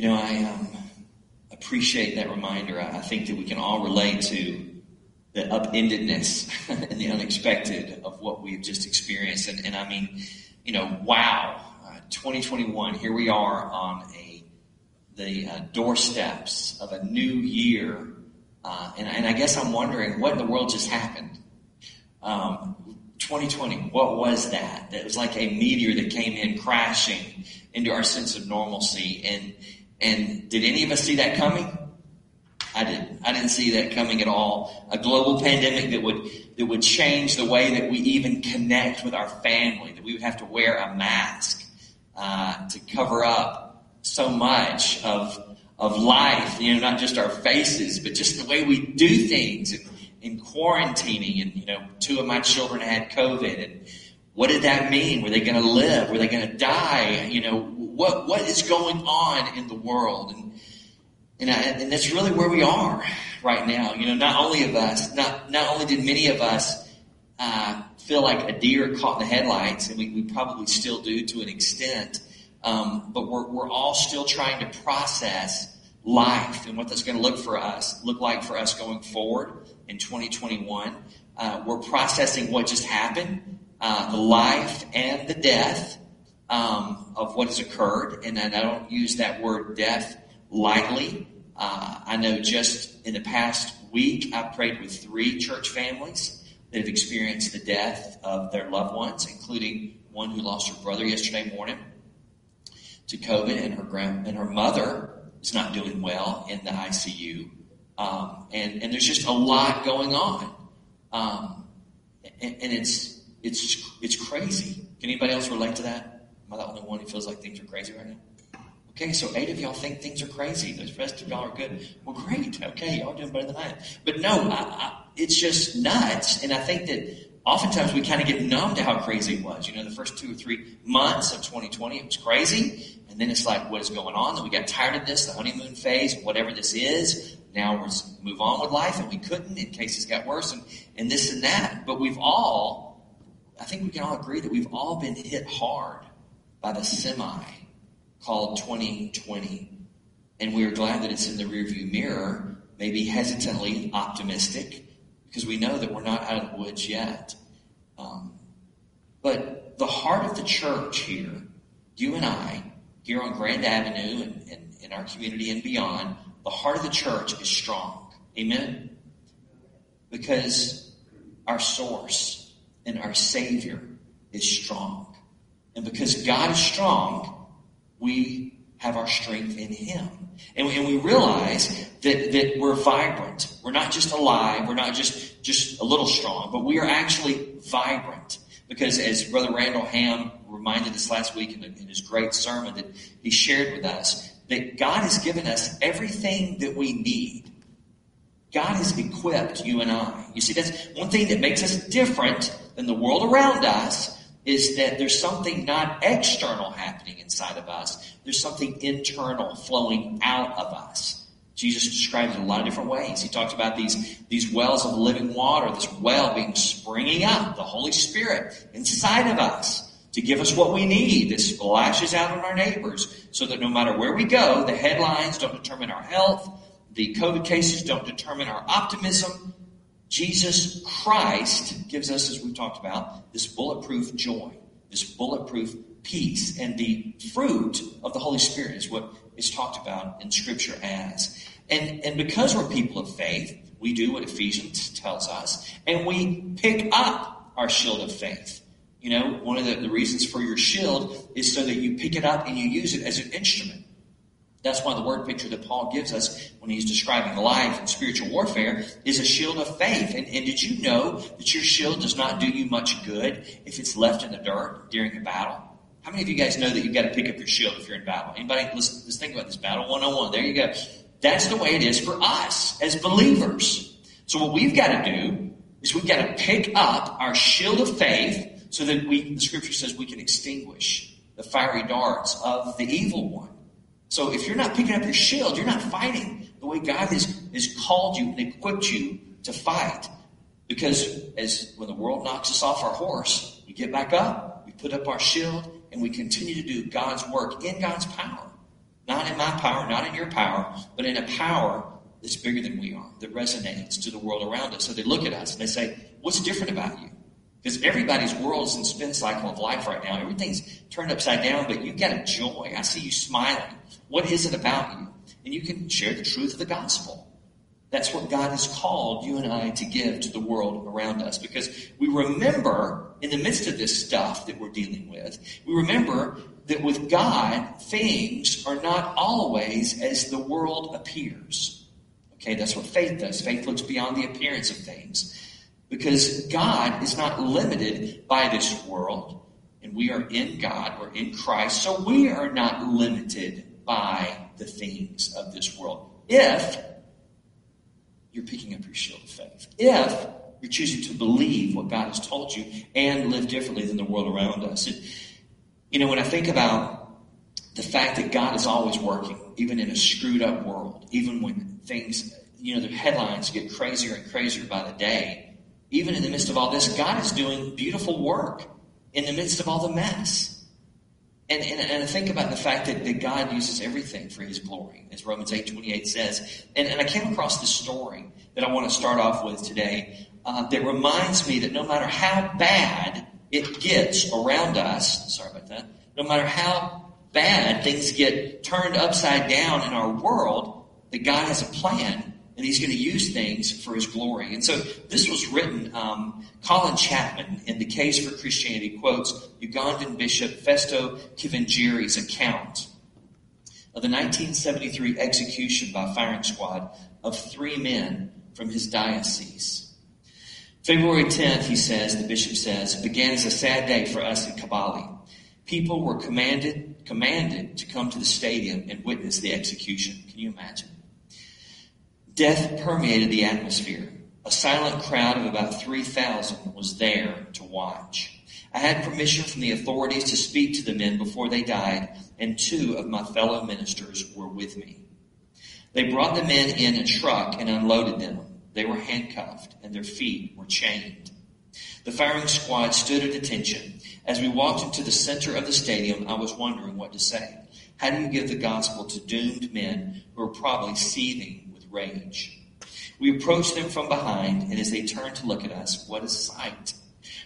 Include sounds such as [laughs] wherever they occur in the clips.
You know, I um, appreciate that reminder. I think that we can all relate to the upendedness [laughs] and the unexpected of what we've just experienced. And, and I mean, you know, wow, uh, 2021, here we are on a the uh, doorsteps of a new year. Uh, and, and I guess I'm wondering what in the world just happened. Um, 2020, what was that? That was like a meteor that came in crashing into our sense of normalcy. And, and did any of us see that coming? I didn't. I didn't see that coming at all. A global pandemic that would that would change the way that we even connect with our family. That we would have to wear a mask uh, to cover up so much of of life. You know, not just our faces, but just the way we do things. And, in quarantining, and you know, two of my children had COVID, and what did that mean? Were they going to live? Were they going to die? You know, what what is going on in the world? And and, I, and that's really where we are right now. You know, not only of us, not, not only did many of us uh, feel like a deer caught in the headlights, and we, we probably still do to an extent, um, but we're, we're all still trying to process life and what that's going to look for us, look like for us going forward in 2021. Uh, we're processing what just happened, uh, the life and the death um, of what has occurred, and I don't use that word death lightly. Uh, I know just in the past week, I've prayed with three church families that have experienced the death of their loved ones, including one who lost her brother yesterday morning to COVID, and her grand and her mother is not doing well in the ICU. Um, and and there's just a lot going on, um, and, and, it's it's it's crazy. Can anybody else relate to that? Am I the only one who feels like things are crazy right now? Okay, so eight of y'all think things are crazy. The rest of y'all are good. Well, great. Okay, y'all doing better than I am. But no, I, I, it's just nuts. And I think that oftentimes we kind of get numb to how crazy it was. You know, the first two or three months of 2020, it was crazy. And then it's like, what is going on? Then we got tired of this, the honeymoon phase, whatever this is. Now we're move on with life, and we couldn't in cases got worse, and, and this and that. But we've all, I think we can all agree that we've all been hit hard by the semi called 2020. And we are glad that it's in the rearview mirror, maybe hesitantly optimistic, because we know that we're not out of the woods yet. Um, but the heart of the church here, you and I, here on Grand Avenue and, and in our community and beyond, the heart of the church is strong. Amen? Because our source and our Savior is strong. And because God is strong, we have our strength in Him. And we, and we realize that, that we're vibrant. We're not just alive. We're not just, just a little strong, but we are actually vibrant. Because as Brother Randall Ham reminded us last week in, in his great sermon that he shared with us, that God has given us everything that we need. God has equipped you and I. You see, that's one thing that makes us different than the world around us is that there's something not external happening inside of us. There's something internal flowing out of us. Jesus describes it a lot of different ways. He talks about these, these wells of living water, this well being springing up, the Holy Spirit inside of us to give us what we need that splashes out on our neighbors so that no matter where we go, the headlines don't determine our health, the COVID cases don't determine our optimism, Jesus Christ gives us, as we've talked about, this bulletproof joy, this bulletproof peace, and the fruit of the Holy Spirit is what is talked about in Scripture as. And, and because we're people of faith, we do what Ephesians tells us, and we pick up our shield of faith. You know, one of the, the reasons for your shield is so that you pick it up and you use it as an instrument. That's why the word picture that Paul gives us when he's describing life and spiritual warfare is a shield of faith. And, and, did you know that your shield does not do you much good if it's left in the dirt during a battle? How many of you guys know that you've got to pick up your shield if you're in battle? Anybody? Let's, let's think about this battle 101. There you go. That's the way it is for us as believers. So what we've got to do is we've got to pick up our shield of faith so that we, the scripture says we can extinguish the fiery darts of the evil one. So if you're not picking up your shield, you're not fighting the way God has, has called you and equipped you to fight. Because as when the world knocks us off our horse, we get back up, we put up our shield, and we continue to do God's work in God's power. Not in my power, not in your power, but in a power that's bigger than we are, that resonates to the world around us. So they look at us and they say, What's different about you? Because everybody's world is in spin cycle of life right now. Everything's turned upside down, but you've got a joy. I see you smiling. What is it about you? And you can share the truth of the gospel. That's what God has called you and I to give to the world around us because we remember in the midst of this stuff that we're dealing with, we remember that with God, things are not always as the world appears. Okay, that's what faith does. Faith looks beyond the appearance of things because God is not limited by this world and we are in God, we're in Christ, so we are not limited by the things of this world. If you're picking up your shield of faith. If you're choosing to believe what God has told you and live differently than the world around us. You know, when I think about the fact that God is always working, even in a screwed up world, even when things, you know, the headlines get crazier and crazier by the day, even in the midst of all this, God is doing beautiful work in the midst of all the mess. And, and, and I think about the fact that, that God uses everything for his glory, as Romans 8 28 says. And, and I came across this story that I want to start off with today uh, that reminds me that no matter how bad it gets around us, sorry about that, no matter how bad things get turned upside down in our world, that God has a plan and he's going to use things for his glory. And so this was written, um, Colin Chapman in The Case for Christianity quotes Ugandan Bishop Festo Kivengere's account of the 1973 execution by firing squad of three men from his diocese. February 10th, he says, the bishop says, began as a sad day for us in Kabale. People were commanded, commanded to come to the stadium and witness the execution. Can you imagine? Death permeated the atmosphere. A silent crowd of about 3,000 was there to watch. I had permission from the authorities to speak to the men before they died, and two of my fellow ministers were with me. They brought the men in a truck and unloaded them. They were handcuffed, and their feet were chained. The firing squad stood at attention. As we walked into the center of the stadium, I was wondering what to say. How do you give the gospel to doomed men who are probably seething rage. We approached them from behind, and as they turned to look at us, what a sight!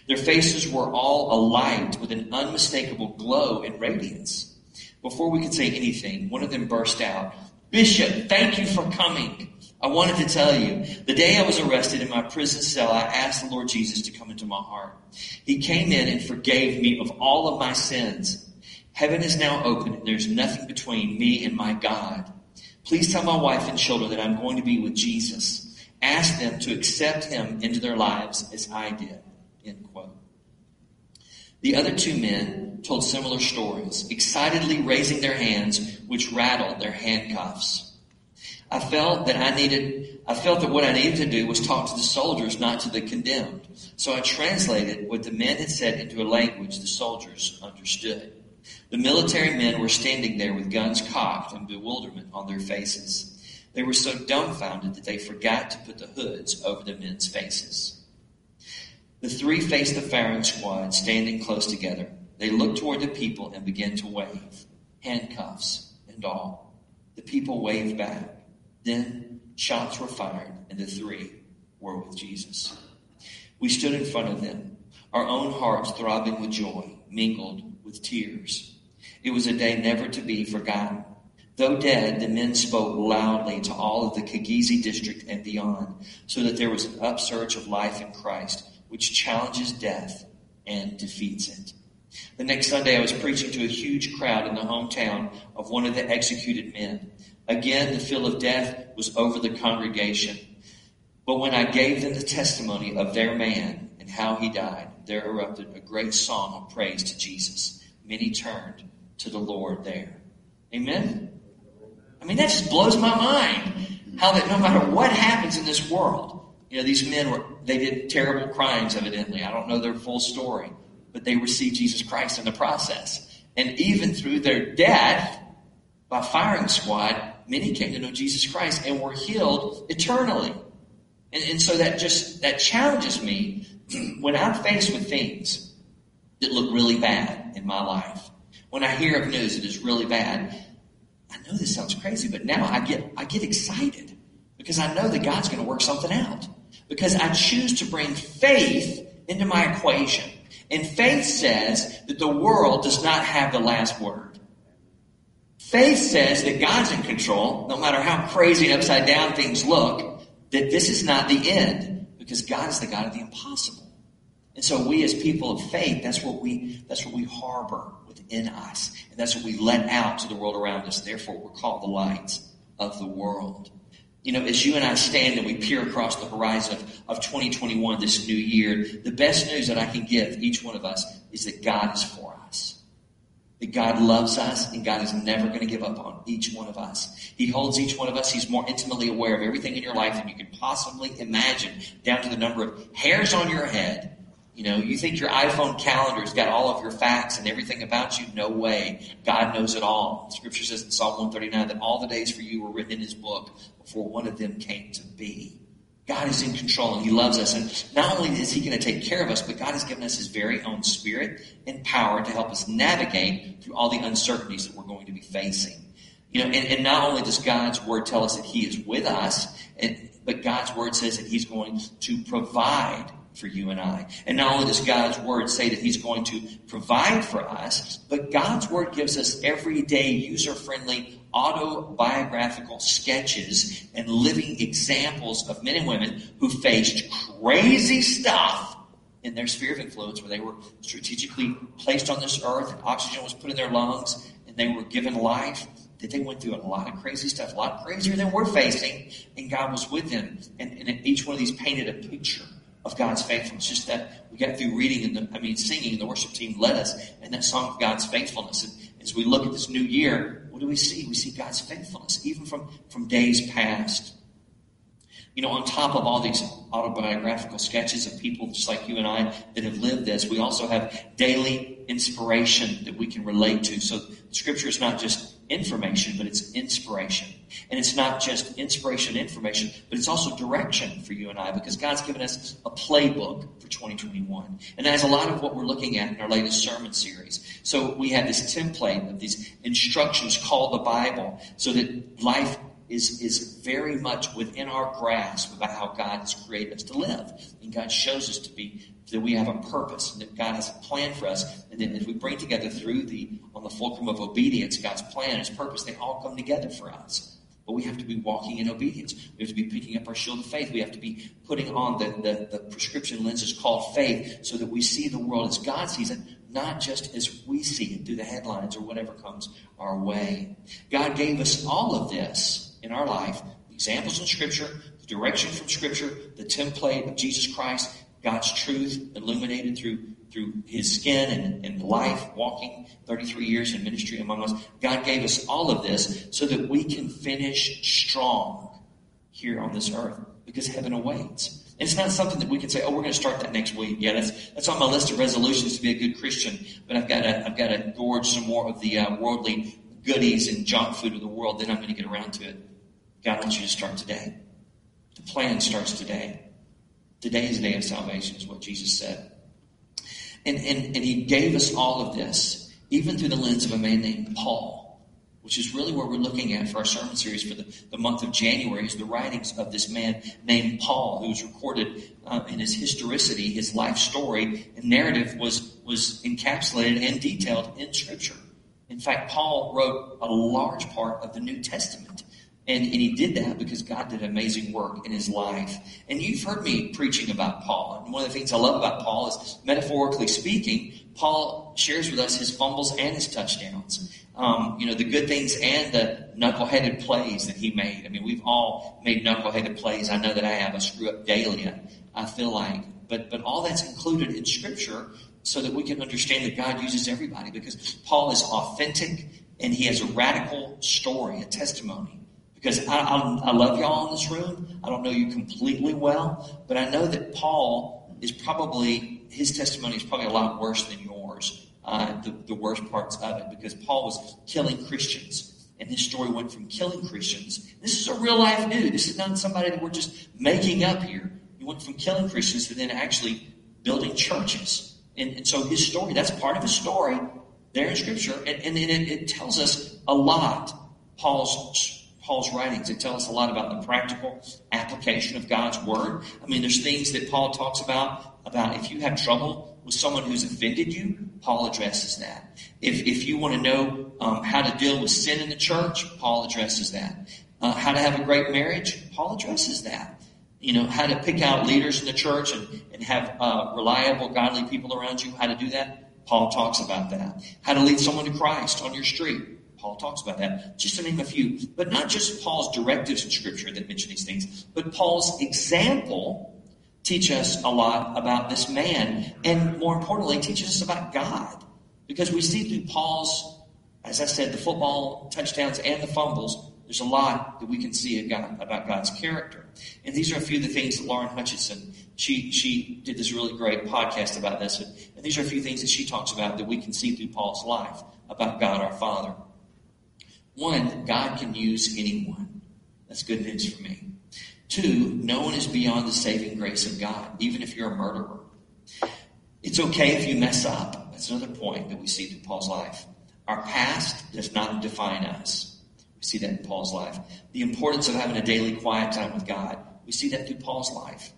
Their faces were all alight with an unmistakable glow and radiance. Before we could say anything, one of them burst out, Bishop, thank you for coming. I wanted to tell you, the day I was arrested in my prison cell, I asked the Lord Jesus to come into my heart. He came in and forgave me of all of my sins. Heaven is now open and there's nothing between me and my God. Please tell my wife and children that I'm going to be with Jesus. Ask them to accept him into their lives as I did. End quote. The other two men told similar stories, excitedly raising their hands, which rattled their handcuffs. I felt that I needed, I felt that what I needed to do was talk to the soldiers, not to the condemned. So I translated what the men had said into a language the soldiers understood. The military men were standing there with guns cocked and bewilderment on their faces. They were so dumbfounded that they forgot to put the hoods over the men's faces. The three faced the firing squad standing close together. They looked toward the people and began to wave, handcuffs and all. The people waved back. Then shots were fired and the three were with Jesus. We stood in front of them, our own hearts throbbing with joy, mingled with tears. It was a day never to be forgotten. Though dead, the men spoke loudly to all of the Kigezi district and beyond, so that there was an upsurge of life in Christ, which challenges death and defeats it. The next Sunday, I was preaching to a huge crowd in the hometown of one of the executed men. Again, the feel of death was over the congregation. But when I gave them the testimony of their man and how he died, there erupted a great song of praise to Jesus. Many turned to the Lord there. Amen? I mean, that just blows my mind. How that no matter what happens in this world, you know, these men were, they did terrible crimes, evidently. I don't know their full story, but they received Jesus Christ in the process. And even through their death, by firing squad, many came to know Jesus Christ and were healed eternally. And, and so that just, that challenges me [clears throat] when I'm faced with things that look really bad in my life when I hear of news that is really bad, I know this sounds crazy, but now I get, I get excited because I know that God's going to work something out. Because I choose to bring faith into my equation. And faith says that the world does not have the last word. Faith says that God's in control, no matter how crazy and upside down things look, that this is not the end, because God is the God of the impossible. And so we as people of faith, that's what we that's what we harbor within us. And that's what we let out to the world around us. Therefore we're called the lights of the world. You know, as you and I stand and we peer across the horizon of, of 2021, this new year, the best news that I can give each one of us is that God is for us. That God loves us and God is never going to give up on each one of us. He holds each one of us. He's more intimately aware of everything in your life than you can possibly imagine, down to the number of hairs on your head you know, you think your iPhone calendar's got all of your facts and everything about you? No way. God knows it all. Scripture says in Psalm 139 that all the days for you were written in His book before one of them came to be. God is in control and He loves us. And not only is He going to take care of us, but God has given us His very own spirit and power to help us navigate through all the uncertainties that we're going to be facing. You know, and, and not only does God's Word tell us that He is with us, and, but God's Word says that He's going to provide for you and I. And not only does God's Word say that He's going to provide for us, but God's Word gives us everyday user-friendly autobiographical sketches and living examples of men and women who faced crazy stuff in their sphere of influence where they were strategically placed on this earth and oxygen was put in their lungs and they were given life that they went through a lot of crazy stuff, a lot crazier than we're facing, and God was with them. And, and each one of these painted a picture of God's faithfulness. Just that we got through reading and the, I mean singing, and the worship team led us in that song of God's faithfulness. And as we look at this new year, what do we see? We see God's faithfulness, even from from days past. You know, on top of all these autobiographical sketches of people just like you and I that have lived this, we also have daily inspiration that we can relate to. So scripture is not just information, but it's inspiration. And it's not just inspiration and information, but it's also direction for you and I because God's given us a playbook for 2021. And that's a lot of what we're looking at in our latest sermon series. So we have this template of these instructions called the Bible so that life is, is very much within our grasp about how God has created us to live. And God shows us to be that we have a purpose and that God has a plan for us. And then as we bring together through the on the fulcrum of obedience, God's plan, His purpose, they all come together for us. But we have to be walking in obedience. We have to be picking up our shield of faith. We have to be putting on the, the, the prescription lenses called faith so that we see the world as God sees it, not just as we see it through the headlines or whatever comes our way. God gave us all of this in our life, examples in Scripture, the direction from Scripture, the template of Jesus Christ, God's truth illuminated through through his skin and, and life, walking 33 years in ministry among us. God gave us all of this so that we can finish strong here on this earth because heaven awaits. And it's not something that we can say, "Oh, we're going to start that next week." Yeah, that's that's on my list of resolutions to be a good Christian. But I've got to I've got to gorge some more of the uh, worldly goodies and junk food of the world. Then I'm going to get around to it. God wants you to start today. The plan starts today. Today is the day of salvation, is what Jesus said. And, and, and he gave us all of this, even through the lens of a man named Paul, which is really where we're looking at for our sermon series for the, the month of January, is the writings of this man named Paul, who's recorded uh, in his historicity, his life story and narrative was, was encapsulated and detailed in Scripture. In fact, Paul wrote a large part of the New Testament. And, and he did that because God did amazing work in his life. And you've heard me preaching about Paul. And one of the things I love about Paul is, metaphorically speaking, Paul shares with us his fumbles and his touchdowns. Um, you know, the good things and the knuckleheaded plays that he made. I mean, we've all made knuckleheaded plays. I know that I have. I screw up daily, I feel like. But, but all that's included in Scripture so that we can understand that God uses everybody because Paul is authentic and he has a radical story, a testimony. Because I, I, I love y'all in this room. I don't know you completely well, but I know that Paul is probably, his testimony is probably a lot worse than yours, uh, the, the worst parts of it, because Paul was killing Christians. And his story went from killing Christians. This is a real life dude. This is not somebody that we're just making up here. He went from killing Christians to then actually building churches. And, and so his story, that's part of his story there in Scripture. And, and it, it tells us a lot Paul's Paul's writings. They tell us a lot about the practical application of God's word. I mean, there's things that Paul talks about about if you have trouble with someone who's offended you, Paul addresses that. If if you want to know um, how to deal with sin in the church, Paul addresses that. Uh, how to have a great marriage, Paul addresses that. You know, how to pick out leaders in the church and, and have uh, reliable, godly people around you, how to do that, Paul talks about that. How to lead someone to Christ on your street, Paul talks about that, just to name a few. But not just Paul's directives in Scripture that mention these things, but Paul's example teach us a lot about this man, and more importantly, teaches us about God. Because we see through Paul's, as I said, the football touchdowns and the fumbles, there's a lot that we can see about God's character. And these are a few of the things that Lauren Hutchinson, she, she did this really great podcast about this. And these are a few things that she talks about that we can see through Paul's life about God our Father. One, God can use anyone. That's good news for me. Two, no one is beyond the saving grace of God, even if you're a murderer. It's okay if you mess up. That's another point that we see through Paul's life. Our past does not define us. We see that in Paul's life. The importance of having a daily quiet time with God. We see that through Paul's life.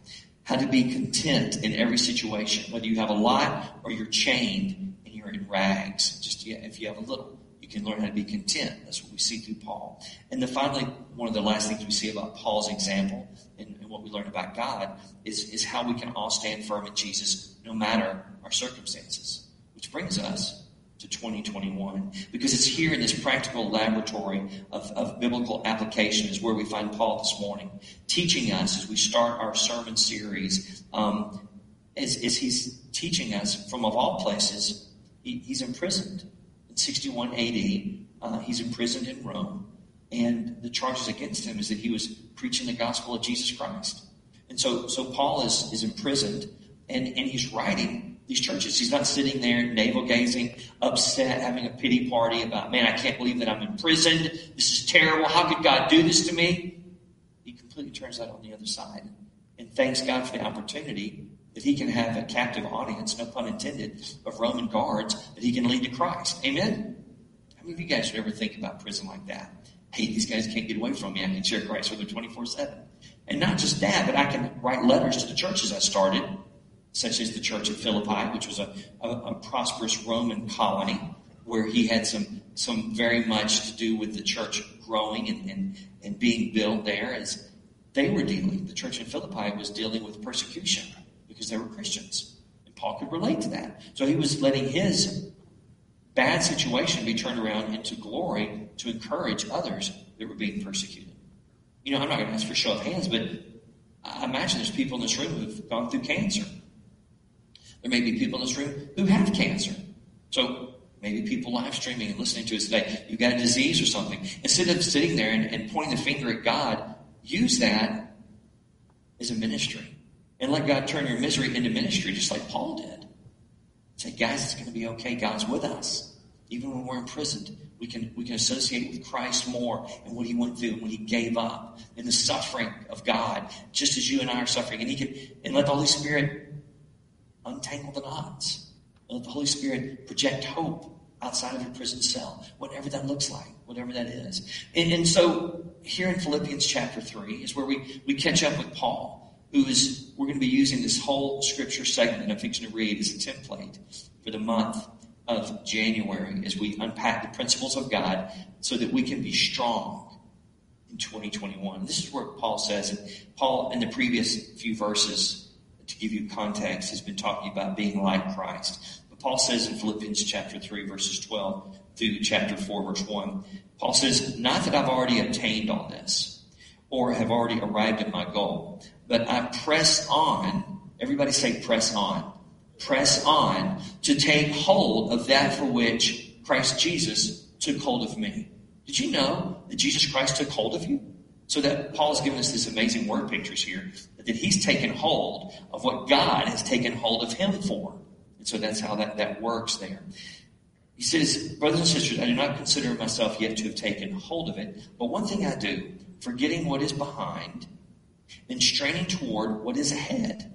How to be content in every situation, whether you have a lot or you're chained and you're in rags. Just if you have a little. You can learn how to be content. That's what we see through Paul. And then finally, one of the last things we see about Paul's example and, and what we learn about God is, is how we can all stand firm in Jesus no matter our circumstances. Which brings us to 2021 because it's here in this practical laboratory of, of biblical application is where we find Paul this morning teaching us as we start our sermon series um, as, as he's teaching us from of all places he, he's imprisoned 61 AD. Uh, he's imprisoned in Rome, and the charges against him is that he was preaching the gospel of Jesus Christ. And so, so Paul is, is imprisoned, and, and he's writing these churches. He's not sitting there navel gazing, upset, having a pity party about, man, I can't believe that I'm imprisoned. This is terrible. How could God do this to me? He completely turns that on the other side and thanks God for the opportunity that he can have a captive audience, no pun intended, of Roman guards that he can lead to Christ. Amen? How many of you guys would ever think about prison like that? Hey, these guys can't get away from me. I can share Christ with them 24 7. And not just that, but I can write letters to the churches I started, such as the church at Philippi, which was a, a, a prosperous Roman colony where he had some, some very much to do with the church growing and, and, and being built there as they were dealing. The church in Philippi was dealing with persecution because they were Christians. And Paul could relate to that. So he was letting his bad situation be turned around into glory to encourage others that were being persecuted. You know, I'm not going to ask for show of hands, but I imagine there's people in this room who've gone through cancer. There may be people in this room who have cancer. So maybe people live streaming and listening to us today, you've got a disease or something. Instead of sitting there and, and pointing the finger at God, use that as a ministry and let God turn your misery into ministry, just like Paul did. Say, guys, it's going to be okay. God's with us. Even when we're imprisoned, we can, we can associate with Christ more and what he went through and what he gave up and the suffering of God, just as you and I are suffering. And he can, and let the Holy Spirit untangle the knots. Let the Holy Spirit project hope outside of your prison cell, whatever that looks like, whatever that is. And, and so here in Philippians chapter 3 is where we, we catch up with Paul who is, we're going to be using this whole scripture segment I'm fixing to read as a template for the month of January as we unpack the principles of God so that we can be strong in 2021. This is where Paul says, and Paul, in the previous few verses, to give you context, has been talking about being like Christ. But Paul says in Philippians chapter 3, verses 12 through chapter 4, verse 1, Paul says, Not that I've already obtained all this or have already arrived at my goal but I press on. Everybody say press on. Press on to take hold of that for which Christ Jesus took hold of me. Did you know that Jesus Christ took hold of you? So that Paul has given us this amazing word pictures here that he's taken hold of what God has taken hold of him for. And so that's how that, that works there. He says, Brothers and sisters, I do not consider myself yet to have taken hold of it, but one thing I do, forgetting what is behind then straining toward what is ahead.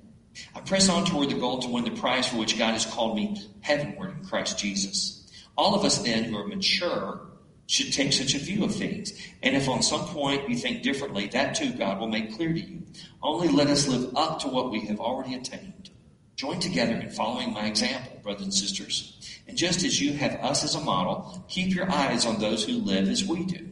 I press on toward the goal to win the prize for which God has called me heavenward in Christ Jesus. All of us then who are mature should take such a view of things. And if on some point you think differently, that too God will make clear to you. Only let us live up to what we have already attained. Join together in following my example, brothers and sisters. And just as you have us as a model, keep your eyes on those who live as we do.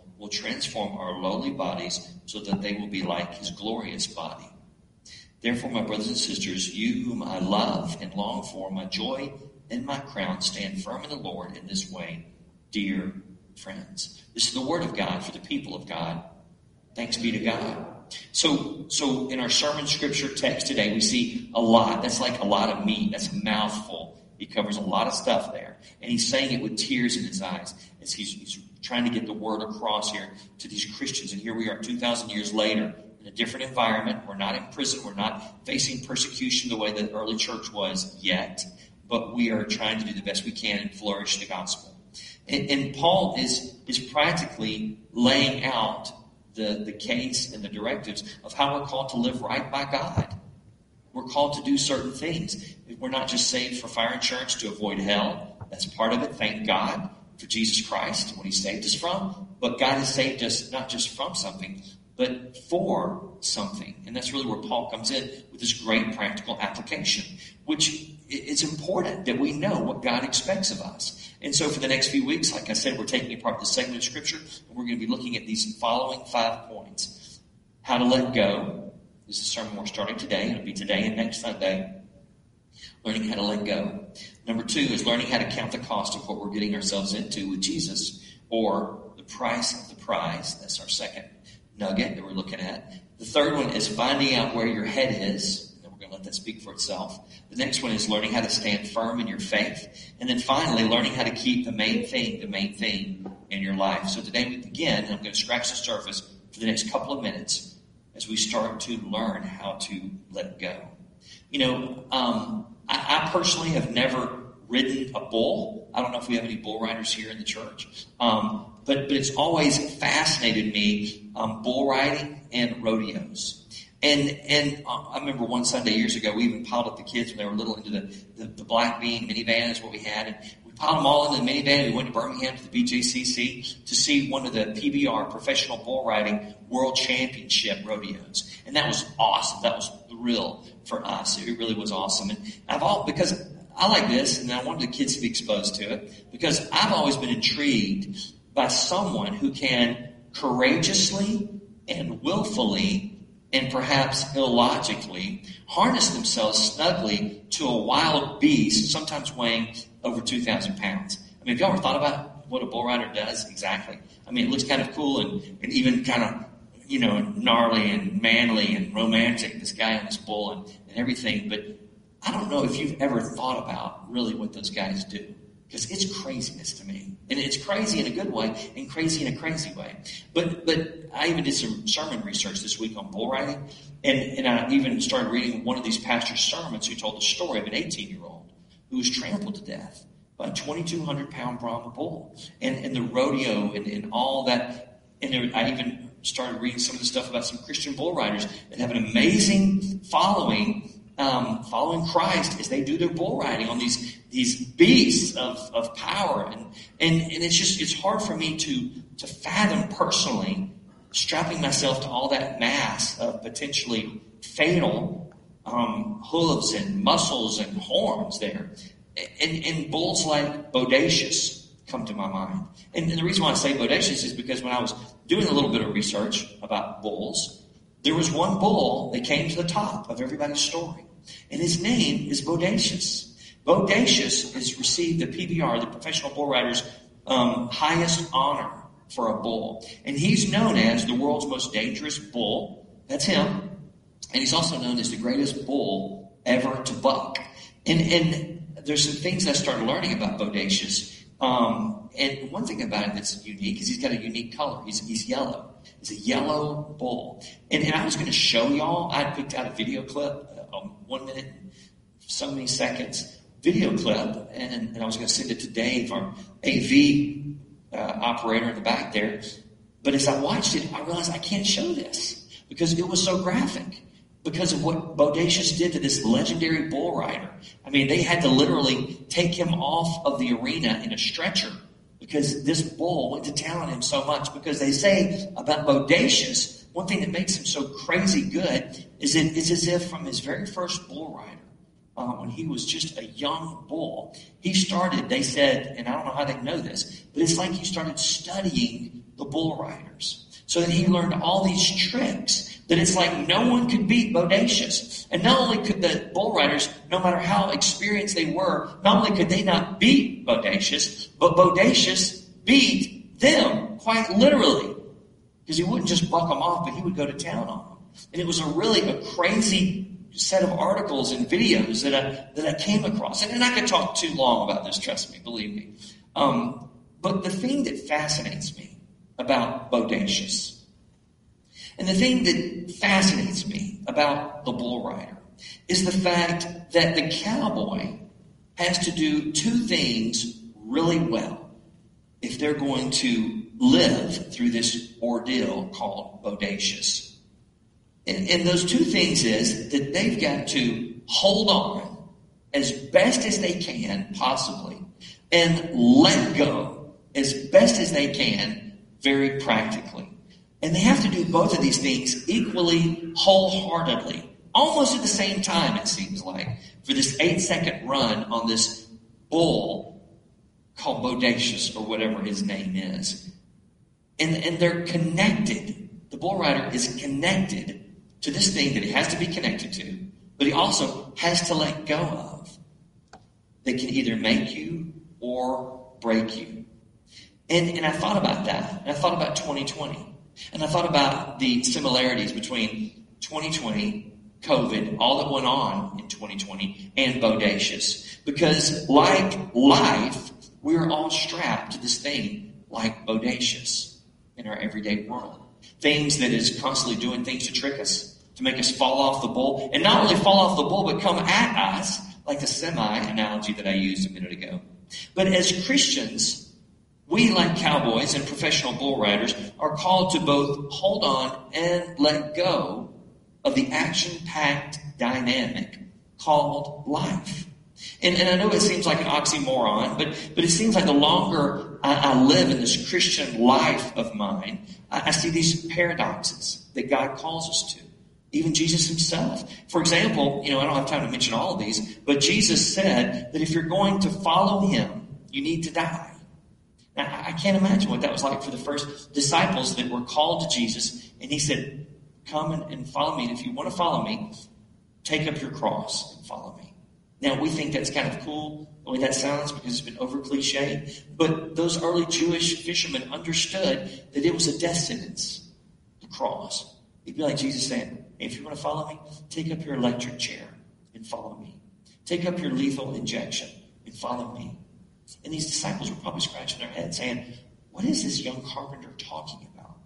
will transform our lowly bodies so that they will be like his glorious body. Therefore, my brothers and sisters, you whom I love and long for, my joy and my crown, stand firm in the Lord in this way, dear friends. This is the word of God for the people of God. Thanks be to God. So, so in our sermon scripture text today, we see a lot. That's like a lot of meat. That's a mouthful. He covers a lot of stuff there. And he's saying it with tears in his eyes as he's, he's trying to get the word across here to these Christians. And here we are 2,000 years later in a different environment. We're not in prison. We're not facing persecution the way the early church was yet. But we are trying to do the best we can and flourish the gospel. And, and Paul is, is practically laying out the, the case and the directives of how we're called to live right by God. We're called to do certain things. We're not just saved for fire insurance to avoid hell. That's part of it. Thank God for Jesus Christ, what he saved us from. But God has saved us not just from something, but for something. And that's really where Paul comes in with this great practical application, which it's important that we know what God expects of us. And so for the next few weeks, like I said, we're taking apart the segment of scripture and we're going to be looking at these following five points. How to let go. This is a sermon we're starting today. It'll be today and next Sunday. Learning how to let go. Number two is learning how to count the cost of what we're getting ourselves into with Jesus or the price of the prize. That's our second nugget that we're looking at. The third one is finding out where your head is And we're going to let that speak for itself. The next one is learning how to stand firm in your faith. And then finally, learning how to keep the main thing, the main thing in your life. So today we begin, and I'm going to scratch the surface for the next couple of minutes as we start to learn how to let go. You know, um, I, I personally have never ridden a bull. I don't know if we have any bull riders here in the church. Um, but, but it's always fascinated me, um, bull riding and rodeos. And and uh, I remember one Sunday years ago, we even piled up the kids when they were little into the, the, the Black Bean minivan is what we had. And we piled them all into the minivan. We went to Birmingham to the BJCC to see one of the PBR, Professional Bull Riding World Championship rodeos. And that was awesome. That was the real for us. It really was awesome. And I've all, because I like this and I wanted the kids to be exposed to it because I've always been intrigued by someone who can courageously and willfully and perhaps illogically harness themselves snugly to a wild beast, sometimes weighing over 2,000 pounds. I mean, have y'all ever thought about what a bull rider does exactly? I mean, it looks kind of cool and, and even kind of, you know, gnarly and manly and romantic, this guy on this bull and, and everything. But I don't know if you've ever thought about really what those guys do. Because it's craziness to me. And it's crazy in a good way and crazy in a crazy way. But but I even did some sermon research this week on bull riding. And, and I even started reading one of these pastors' sermons who told the story of an 18 year old who was trampled to death by a 2,200 pound Brahma bull. And, and the rodeo and, and all that. And there, I even started reading some of the stuff about some Christian bull riders that have an amazing following um, following Christ as they do their bull riding on these these beasts of, of power. And, and, and it's just, it's hard for me to, to fathom personally strapping myself to all that mass of potentially fatal um, hooves and muscles and horns there. And, and bulls like Bodacious come to my mind. And, the reason why I say Bodacious is because when I was doing a little bit of research about bulls, there was one bull that came to the top of everybody's story. And his name is Bodacious. Bodacious has received the PBR, the Professional Bull Riders' um, highest honor for a bull. And he's known as the world's most dangerous bull. That's him. And he's also known as the greatest bull ever to buck. And, and there's some things I started learning about Bodacious Um, and one thing about it that's unique is he's got a unique color. He's, he's yellow. He's a yellow bull. And, and I was going to show y'all, I picked out a video clip, uh, um, one minute, so many seconds video clip, and, and I was going to send it to Dave, our AV uh, operator in the back there. But as I watched it, I realized I can't show this because it was so graphic because of what Bodacious did to this legendary bull rider. I mean, they had to literally take him off of the arena in a stretcher because this bull went to town on him so much. Because they say about Bodacious, one thing that makes him so crazy good is it is as if from his very first bull rider, uh, when he was just a young bull, he started, they said, and I don't know how they know this, but it's like he started studying the bull riders. So that he learned all these tricks that it's like no one could beat Bodacious. And not only could the bull riders, no matter how experienced they were, not only could they not beat Bodacious, but Bodacious beat them quite literally. Because he wouldn't just buck them off, but he would go to town on them. And it was a really a crazy set of articles and videos that I, that I came across. And, and I could talk too long about this, trust me, believe me. Um, but the thing that fascinates me about Bodacious and the thing that fascinates me about the bull rider is the fact that the cowboy has to do two things really well if they're going to live through this ordeal called bodacious. And, and those two things is that they've got to hold on as best as they can, possibly, and let go as best as they can, very practically. And they have to do both of these things equally, wholeheartedly, almost at the same time, it seems like, for this eight second run on this bull called Bodacious or whatever his name is. And, and they're connected. The bull rider is connected to this thing that he has to be connected to, but he also has to let go of. That can either make you or break you. And, and I thought about that. And I thought about 2020. And I thought about the similarities between 2020, COVID, all that went on in 2020, and Bodacious. Because like life, we're all strapped to this thing like Bodacious in our everyday world. Things that is constantly doing things to trick us, to make us fall off the bull, and not only fall off the bull, but come at us, like the semi analogy that I used a minute ago. But as Christians, we, like cowboys and professional bull riders, are called to both hold on and let go of the action packed dynamic called life. And, and, I know it seems like an oxymoron, but, but it seems like the longer I, I live in this Christian life of mine, I, I see these paradoxes that God calls us to. Even Jesus himself. For example, you know, I don't have time to mention all of these, but Jesus said that if you're going to follow him, you need to die. Now, I can't imagine what that was like for the first disciples that were called to Jesus. And he said, Come and, and follow me. And if you want to follow me, take up your cross and follow me. Now, we think that's kind of cool, the way that sounds, because it's been over cliche. But those early Jewish fishermen understood that it was a death sentence, the cross. It'd be like Jesus saying, if you want to follow me, take up your electric chair and follow me. Take up your lethal injection and follow me. And these disciples were probably scratching their heads saying, What is this young carpenter talking about?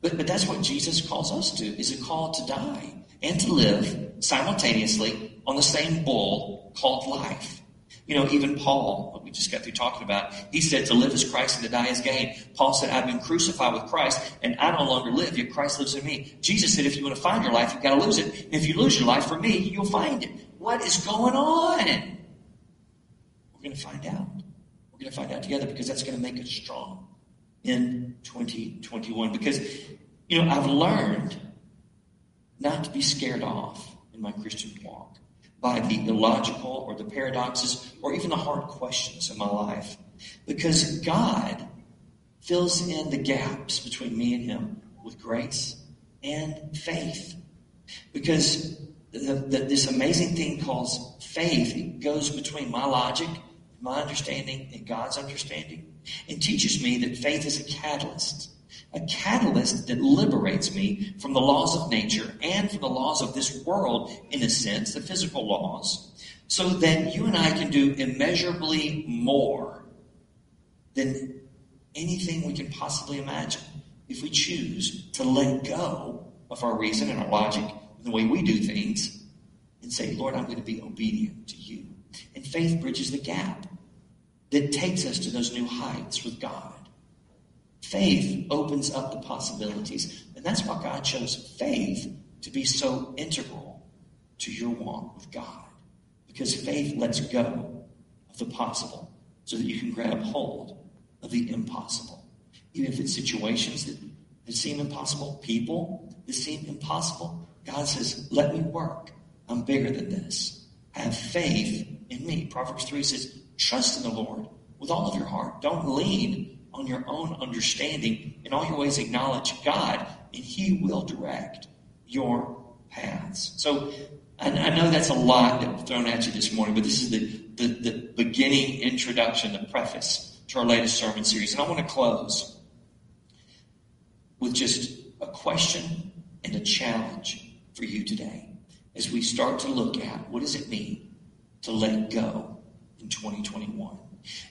But, but that's what Jesus calls us to, is a call to die and to live simultaneously on the same bull called life. You know, even Paul, what we just got through talking about, he said to live as Christ and to die as gain. Paul said, I've been crucified with Christ and I no longer live, yet Christ lives in me. Jesus said, if you want to find your life, you've got to lose it. And if you lose your life for me, you'll find it. What is going on? Going to find out. We're going to find out together because that's going to make us strong in 2021. Because, you know, I've learned not to be scared off in my Christian walk by the illogical or the paradoxes or even the hard questions in my life. Because God fills in the gaps between me and Him with grace and faith. Because the, the, this amazing thing called faith it goes between my logic my understanding and God's understanding. It teaches me that faith is a catalyst, a catalyst that liberates me from the laws of nature and from the laws of this world, in a sense, the physical laws, so that you and I can do immeasurably more than anything we can possibly imagine if we choose to let go of our reason and our logic and the way we do things and say, Lord, I'm going to be obedient to you. And faith bridges the gap that takes us to those new heights with God. Faith opens up the possibilities. And that's why God chose faith to be so integral to your walk with God. Because faith lets go of the possible so that you can grab hold of the impossible. Even if it's situations that, that seem impossible, people that seem impossible, God says, let me work. I'm bigger than this. Have faith in me. Proverbs 3 says, trust in the Lord with all of your heart. Don't lean on your own understanding. In all your ways, acknowledge God, and He will direct your paths. So I, I know that's a lot that thrown at you this morning, but this is the, the, the beginning introduction, the preface to our latest sermon series. And I want to close with just a question and a challenge for you today as we start to look at what does it mean to let go in 2021.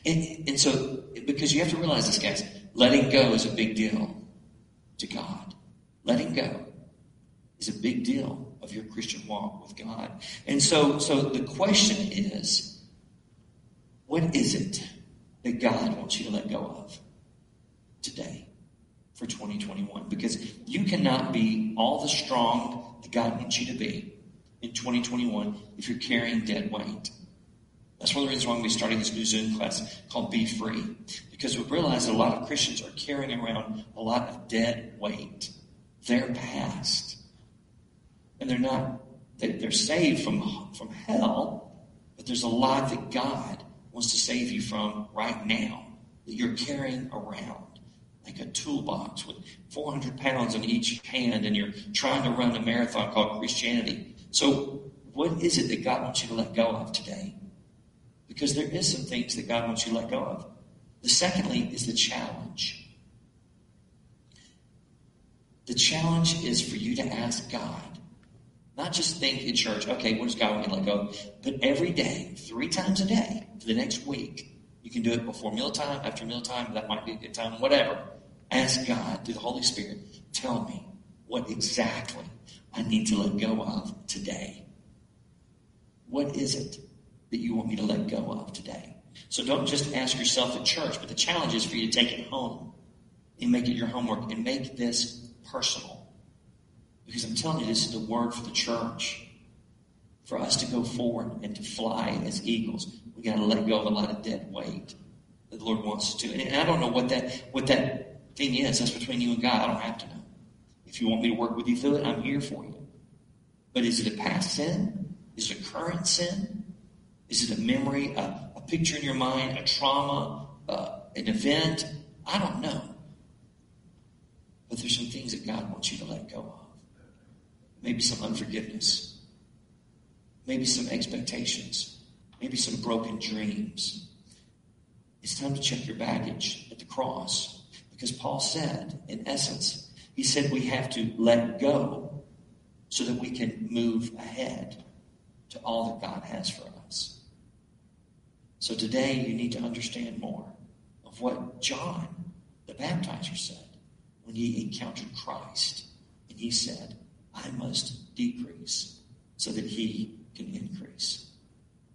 And, and so, because you have to realize this, guys, letting go is a big deal to God. Letting go is a big deal of your Christian walk with God. And so, so the question is, what is it that God wants you to let go of today for 2021? Because you cannot be all the strong that God wants you to be in 2021 if you're carrying dead weight. That's one of the reasons why we're starting this new Zoom class called Be Free. Because we realize that a lot of Christians are carrying around a lot of dead weight. Their past. And they're not, they're saved from, from hell, but there's a lot that God wants to save you from right now that you're carrying around. Like a toolbox with 400 pounds on each hand, and you're trying to run a marathon called Christianity. So, what is it that God wants you to let go of today? Because there is some things that God wants you to let go of. The secondly is the challenge. The challenge is for you to ask God, not just think in church, okay, what does God want me to let go of? But every day, three times a day for the next week. You can do it before mealtime, after mealtime, that might be a good time, whatever. Ask God through the Holy Spirit, tell me what exactly I need to let go of today. What is it that you want me to let go of today? So don't just ask yourself at church, but the challenge is for you to take it home and make it your homework and make this personal. Because I'm telling you, this is the word for the church. For us to go forward and to fly as eagles, we got to let go of a lot of dead weight that the Lord wants us to. And I don't know what that what that thing is. That's between you and God. I don't have to know. If you want me to work with you through it, I'm here for you. But is it a past sin? Is it a current sin? Is it a memory, a, a picture in your mind, a trauma, uh, an event? I don't know. But there's some things that God wants you to let go of. Maybe some unforgiveness. Maybe some expectations. Maybe some broken dreams. It's time to check your baggage at the cross. Because Paul said, in essence, he said we have to let go so that we can move ahead to all that God has for us. So today you need to understand more of what John, the baptizer, said when he encountered Christ. And he said, I must decrease so that he can increase.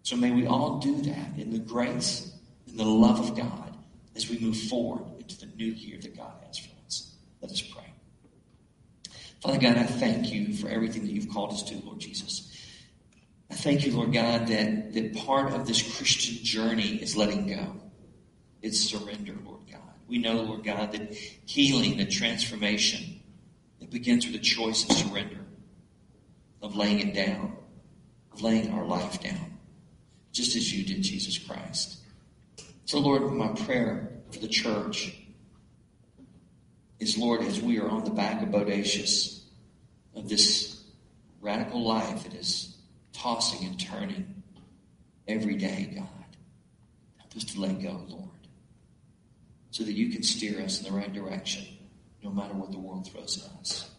So may we all do that in the grace and the love of God as we move forward into the new year that God has for us. Father God, I thank you for everything that you've called us to, Lord Jesus. I thank you, Lord God, that, that part of this Christian journey is letting go. It's surrender, Lord God. We know, Lord God, that healing, that transformation, it begins with a choice of surrender, of laying it down, of laying our life down, just as you did, Jesus Christ. So, Lord, my prayer for the church is, Lord, as we are on the back of Bodacious, of this radical life that is tossing and turning every day, God, help us to let go, Lord, so that you can steer us in the right direction, no matter what the world throws at us.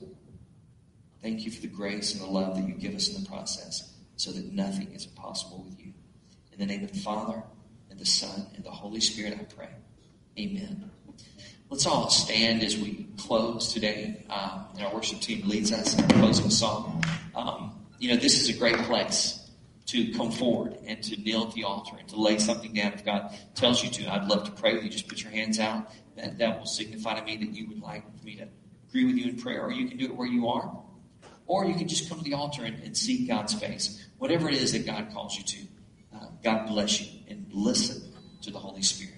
Thank you for the grace and the love that you give us in the process, so that nothing is impossible with you. In the name of the Father, and the Son, and the Holy Spirit, I pray. Amen. Let's all stand as we close today. Um, and our worship team leads us in our closing song. Um, you know, this is a great place to come forward and to kneel at the altar and to lay something down if God tells you to. I'd love to pray with you. Just put your hands out. That, that will signify to me that you would like me to agree with you in prayer, or you can do it where you are. Or you can just come to the altar and, and seek God's face. Whatever it is that God calls you to. Uh, God bless you and listen to the Holy Spirit.